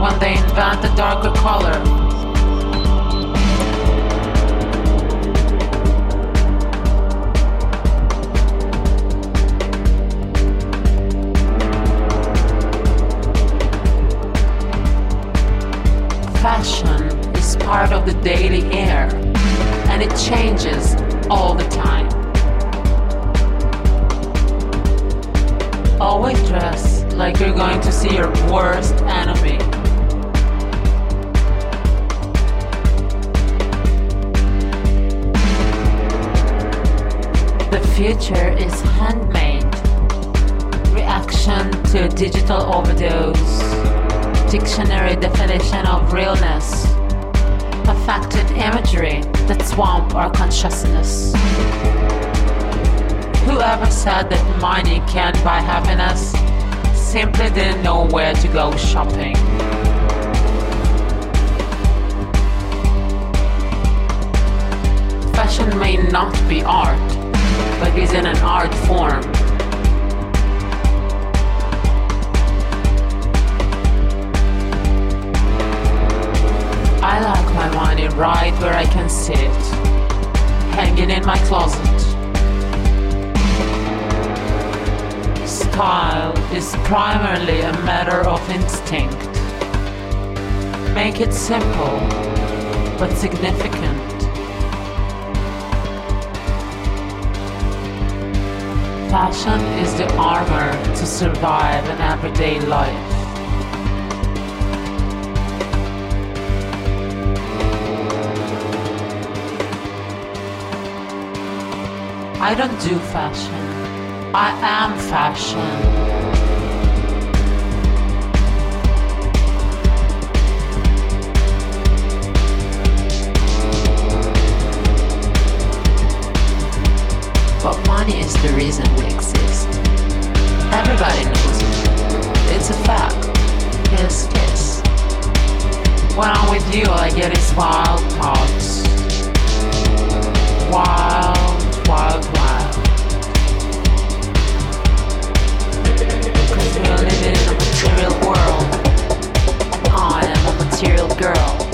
when they invent a darker color. Fashion is part of the daily air, and it changes all the time. Always dress like you're going to see your worst enemy. Future is handmade. Reaction to digital overdose. Dictionary definition of realness. Affected imagery that swamp our consciousness. Whoever said that money can't buy happiness simply didn't know where to go shopping. Fashion may not be art, is in an art form. I like my money right where I can see it, hanging in my closet. Style is primarily a matter of instinct. Make it simple, but significant. Fashion is the armor to survive an everyday life. I don't do fashion. I am fashion. The reason we exist. Everybody knows it. It's a fact. Kiss, kiss. When I'm with you, all I get is wild thoughts. Wild, wild, wild. Cause we're living in a material world. I am a material girl.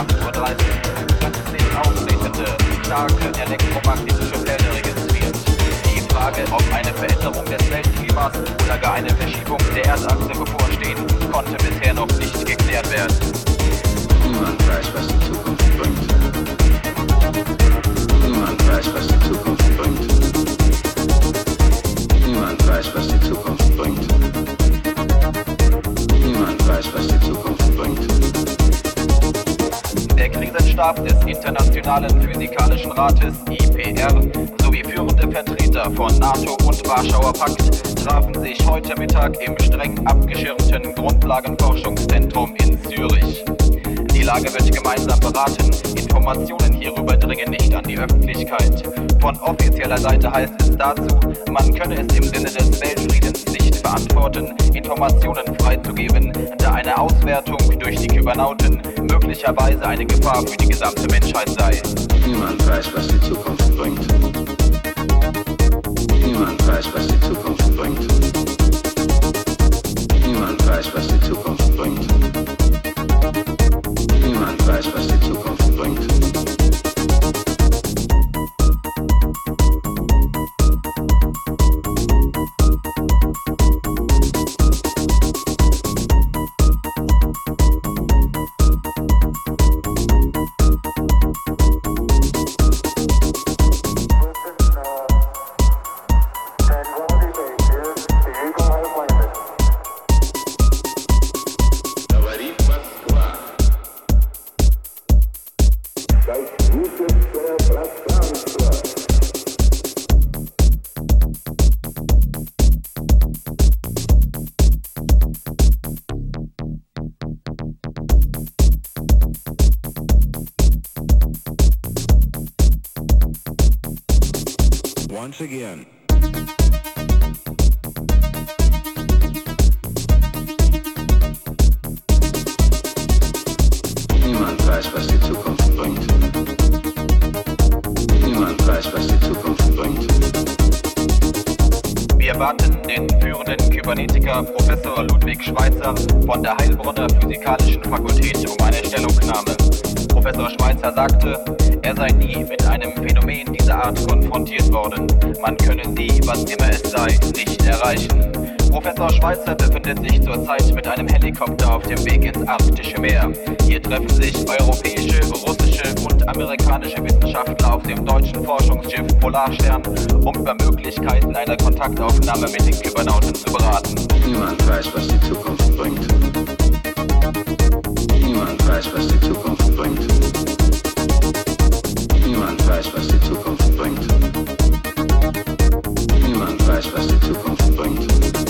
Die Frage, ob eine Veränderung des Weltklimas oder gar eine Verschiebung der Erdachse bevorstehen, konnte bisher noch nicht geklärt werden. Niemand weiß, was die Zukunft bringt. Niemand weiß, was die Zukunft bringt. Niemand weiß, was die Zukunft bringt. Niemand weiß, was die Zukunft bringt der Krisenstab des Internationalen Physikalischen Rates IPR sowie führende Vertreter von NATO und Warschauer Pakt trafen sich heute Mittag im streng abgeschirmten Grundlagenforschungszentrum in Zürich. Die Lage wird gemeinsam beraten. Informationen hierüber dringen nicht an die Öffentlichkeit. Von offizieller Seite heißt es dazu, man könne es im Sinne des Weltfriedens beantworten, Informationen freizugeben, da eine Auswertung durch die Kybernauten möglicherweise eine Gefahr für die gesamte Menschheit sei. Niemand weiß, was die Zukunft bringt. Niemand weiß, was die Zukunft bringt. Niemand weiß, was die Zukunft bringt. Niemand weiß, was die Zukunft bringt. Once again. Niemand weiß, was die Zukunft bringt. Niemand weiß, was die Zukunft bringt. Wir baten den führenden Kybernetiker Professor Ludwig Schweitzer von der Heilbronner Physikalischen Fakultät um eine Stellungnahme. Professor Schweitzer sagte, er sei nie mit einem Phänomen dieser Art konfrontiert worden. Man könne sie, was immer es sei, nicht erreichen. Professor Schweitzer befindet sich zurzeit mit einem Helikopter auf dem Weg ins Arktische Meer. Hier treffen sich europäische, russische und amerikanische Wissenschaftler auf dem deutschen Forschungsschiff Polarstern, um über Möglichkeiten einer Kontaktaufnahme mit den Kybernauten zu beraten. Niemand weiß, was die Zukunft bringt. Niemand weiß, was die Zukunft bringt. Niemand weiß, was die Zukunft bringt. Niemand weiß, was die Zukunft bringt.